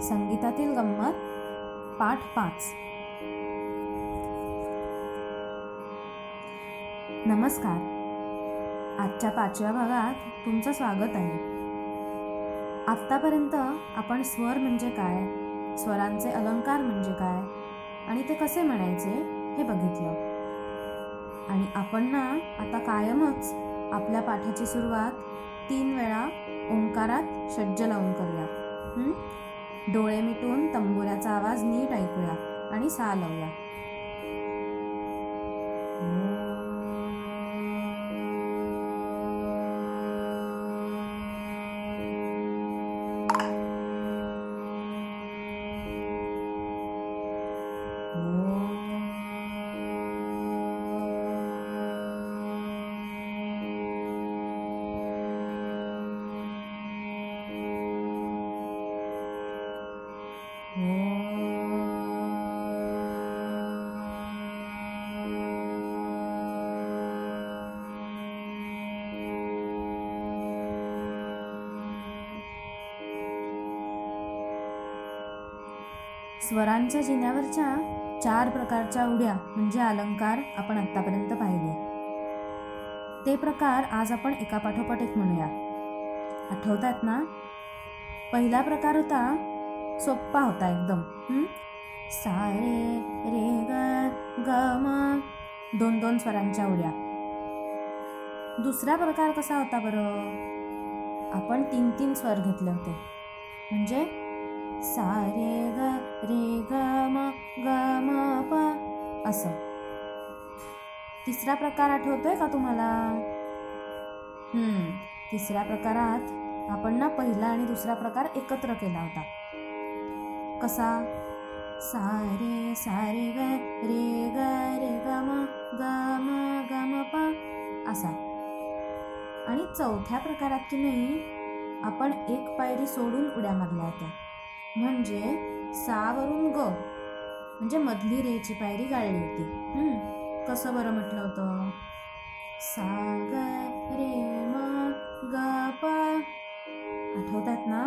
संगीतातील गंमत पाठ पाच. नमस्कार. आजच्या पाचव्या भागात तुमचं स्वागत आहे. आत्तापर्यंत आपण स्वर म्हणजे काय स्वरांचे अलंकार म्हणजे काय आणि ते कसे म्हणायचे हे बघितलं. आणि आपण ना आता कायमच आपल्या पाठाची सुरुवात तीन वेळा ओंकारात सज्ज लावून करूया डोळे मिटून तंबुऱ्याचा आवाज नीट ऐकूया आणि सा लावूया. स्वरांच्या जिन्यावरच्या चार प्रकारच्या उड्या म्हणजे अलंकार आपण आत्तापर्यंत पाहिले. ते प्रकार आज आपण एका पाठोपाठ एक म्हणूया. आठवतात ना? पहिला प्रकार होता सोप्पा होता एकदम. सारे रे रे ग ग म दोन दोन स्वरांच्या उड्या. दुसरा प्रकार कसा होता बरं? आपण तीन तीन स्वर घेतले होते. म्हणजे सा रे ग रे ग म ग म प असं. तिसरा प्रकार आठवतोय का तुम्हाला? हम्म. तिसऱ्या प्रकारात आपण ना पहिला आणि दुसरा प्रकार एकत्र केला होता. कसा? सा रे सा रे ग रे ग रे ग म ग म ग म प असा. आणि चौथ्या प्रकारात की नाही आपण एक पायरी सोडून उड्या मारल्या होत्या. म्हणजे सावरून ग. म्हणजे मधली रेची पायरी गाळली होती. हम्म, कसं बरं म्हटलं होतं? सा ग रे म ग प. आठवतात ना?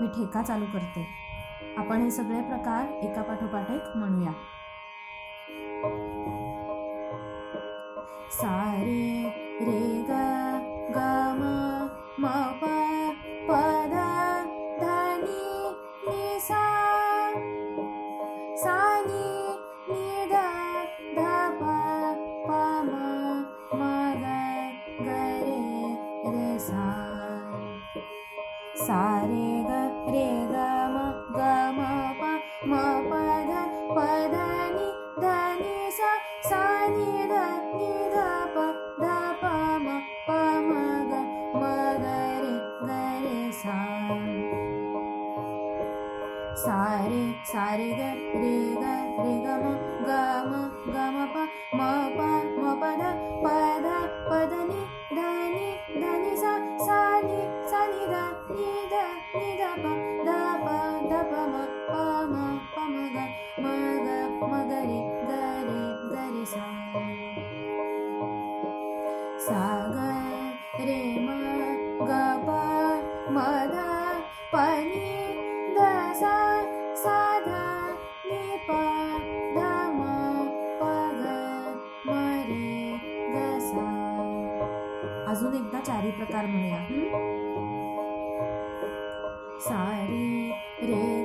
मी ठेका चालू करते. आपण हे सगळे प्रकार एका पाठोपाठ एक म्हणूया. सा रे रे ग ग म म सा रे ग रे ग म ग म प म प ध प ध नि ध नि सा सा नि ध प ध प म प म ग म ग रे ग रे सा सा रे सा रे ग रे ग रे ग म ग म ग म प म प म प ध प ध प ध नि ध नि ध नि सा सा सा ग रे म ग प म ध प नि ध सा सा ध नि प ग म रे अजून एकदा चारी प्रकार म्हणूया हं? रे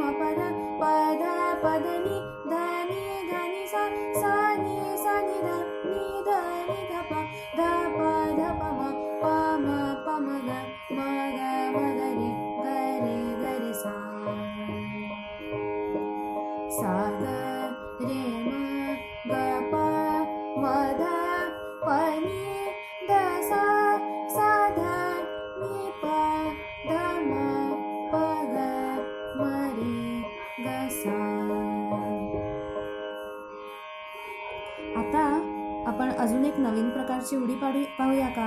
पदा पदनि धन नवीन उडी पाडू पाहूया का?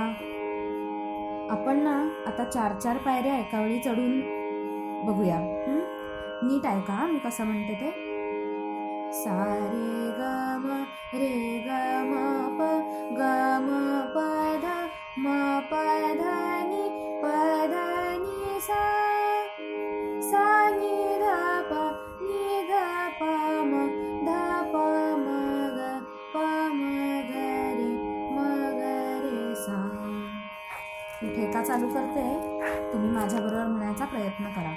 आपण ना आता चार चार पायऱ्या एका वेळी चढून बघूया. नीट आहे का? मी कसं म्हणते ते? सा रे ग म रे ग म प ग म प ध म प ध नि प ध नि सा मी ठेका चालू करते. तुम्ही माझ्याबरोबर म्हणायचा प्रयत्न करा.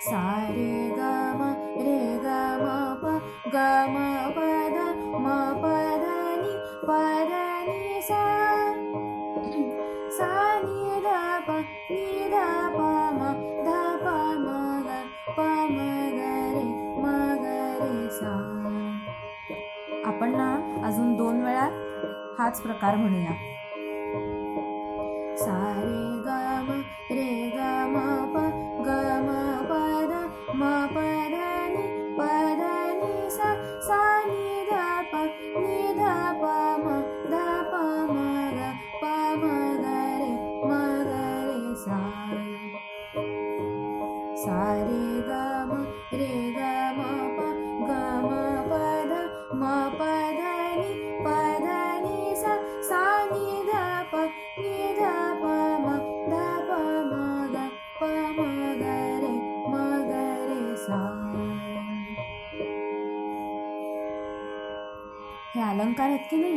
सा रे ग रे ग म प ग म प ध म पद नि प नि सा. सा नि ध प नि ध प म ध प म ग प म ग रे म ग रे सा. आपण ना अजून दोन वेळा हाच प्रकार म्हणूया. हे आहेत की नाही?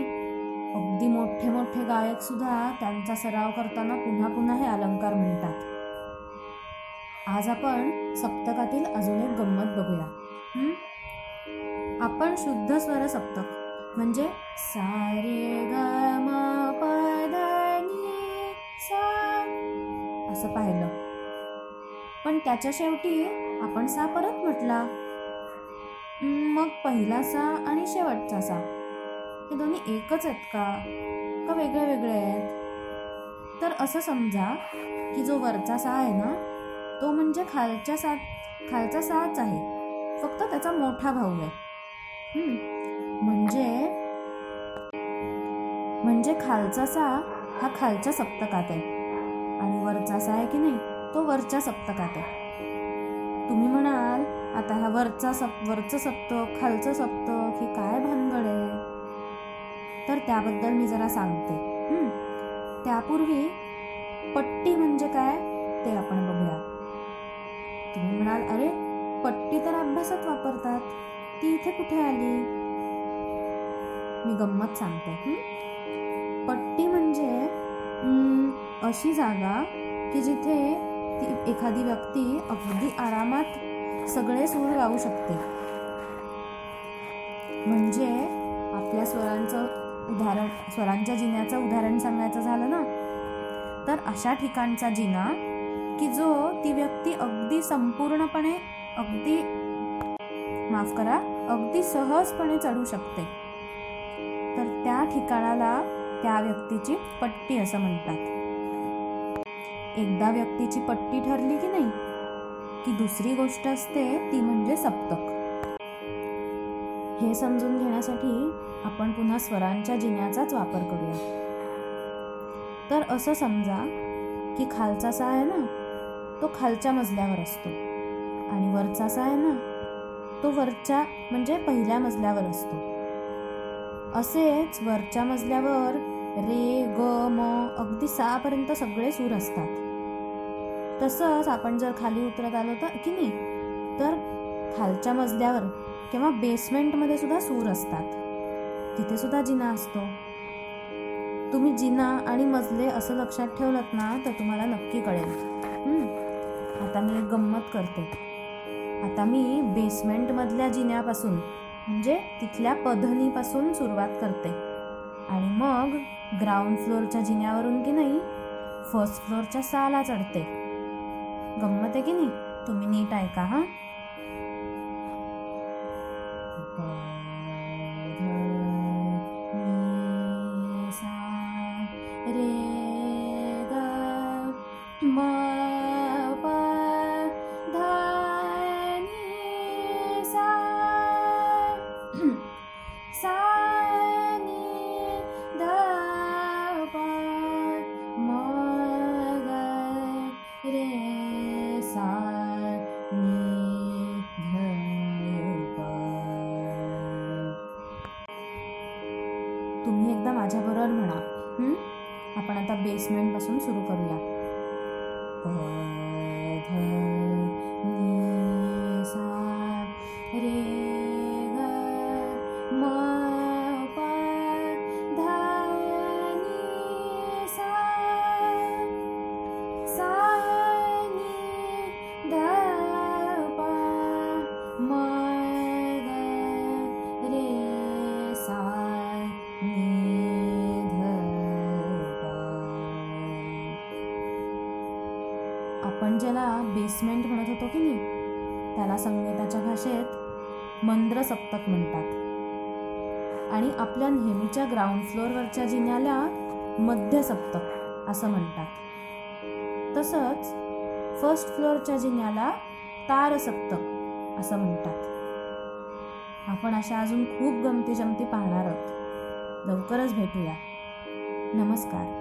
अगदी मोठे मोठे गायक सुद्धा त्यांचा सराव करताना पुन्हा पुन्हा हे अलंकार म्हणतात. आज आपण सप्तकातील अजून एक गंमत बघूया. आपण शुद्ध स्वर सप्तक म्हणजे सा रे ग सा असं पाहिलं. पण त्याच्या शेवटी आपण सा परत म्हटला. मग पहिला सा आणि शेवटचा सा. हे दोन्ही एकच आहेत का? का वेगळे वेगळे आहेत? तर असं समजा की जो वरचा सा आहे ना तो म्हणजे खालच्या सा खालचा साच आहे. फक्त त्याचा मोठा भाऊ आहे. म्हणजे म्हणजे खालचा सा हा खालच्या सप्तकात आहे. आणि वरचा सा आहे की नाही तो वरच्या सप्तकात आहे. तुम्ही म्हणाल आता हा वरचा सप वरचं सप्तक खालचं सप्तक हे काय भानगड आहे? तर त्याबद्दल मी जरा सांगते. त्यापूर्वी पट्टी म्हणजे काय ते आपण बघूया. तुम्ही म्हणाल अरे पट्टी तर अभ्यासात वापरतात. ती इथे कुठे आली? मी गंमत सांगते. पट्टी म्हणजे अशी जागा की जिथे ती एखादी व्यक्ती अगदी आरामात सगळे सूर गाऊ शकते. म्हणजे आपल्या स्वरांचं उदाहरण स्वरांच्या जिन्याचं उदाहरण सांगायचं झालं ना? तर अशा ठिकाणचा जिना की जो ती व्यक्ती अगदी संपूर्णपणे अगदी माफ करा अगदी सहजपणे चढू शकते. तर त्या ठिकाणाला त्या व्यक्तीची पट्टी असं म्हणतात. एकदा व्यक्तीची पट्टी ठरली की नाही की दुसरी गोष्ट असते ती म्हणजे सप्तक. हे समजून घेण्यासाठी आपण पुन्हा स्वरांच्या जिन्याचाच वापर करूया. तर असं समजा की खालचा सा आहे ना तो खालच्या मजल्यावर असतो. आणि वरचा सा आहे ना तो वरच्या म्हणजे पहिल्या मजल्यावर असतो. असेच वरच्या मजल्यावर रे ग म अगदी सहापर्यंत सगळे सूर असतात. तसंच आपण जर खाली उतरत आलो तर की नाही? तर खालच्या मजल्यावर किंवा बेसमेंटमध्ये सुद्धा सूर असतात. तिथे सुद्धा जिना असतो. तुम्ही जिना आणि मजले असं लक्षात ठेवलं ना तर तुम्हाला नक्की कळेल. आता मी एक गंमत करते. आता मी बेसमेंटमधल्या जिन्यापासून म्हणजे तिथल्या पधनीपासून सुरुवात करते. आणि मग ग्राउंड फ्लोअरच्या जिन्यावरून की नाही फर्स्ट फ्लोअरच्या साला चढते. गंमत आहे की नाही? तुम्ही नीट ऐका हां. तुम्ही एकदा माझ्याबरोबर म्हणा. आपण आता बेसमेंटपासून सुरू करूया. प ध मंद्र म्हणतात. आणि आपल्या नेहमीच्या ग्राउंड फ्लोअरवरच्या जिन्याला मध्य सप्तक असं म्हणतात. तसंच फर्स्ट फ्लोअरच्या जिन्याला तारसप्तक असं म्हणतात. आपण अशा अजून खूप गमती जमती पाहणार आहोत. लवकरच भेटूया. नमस्कार.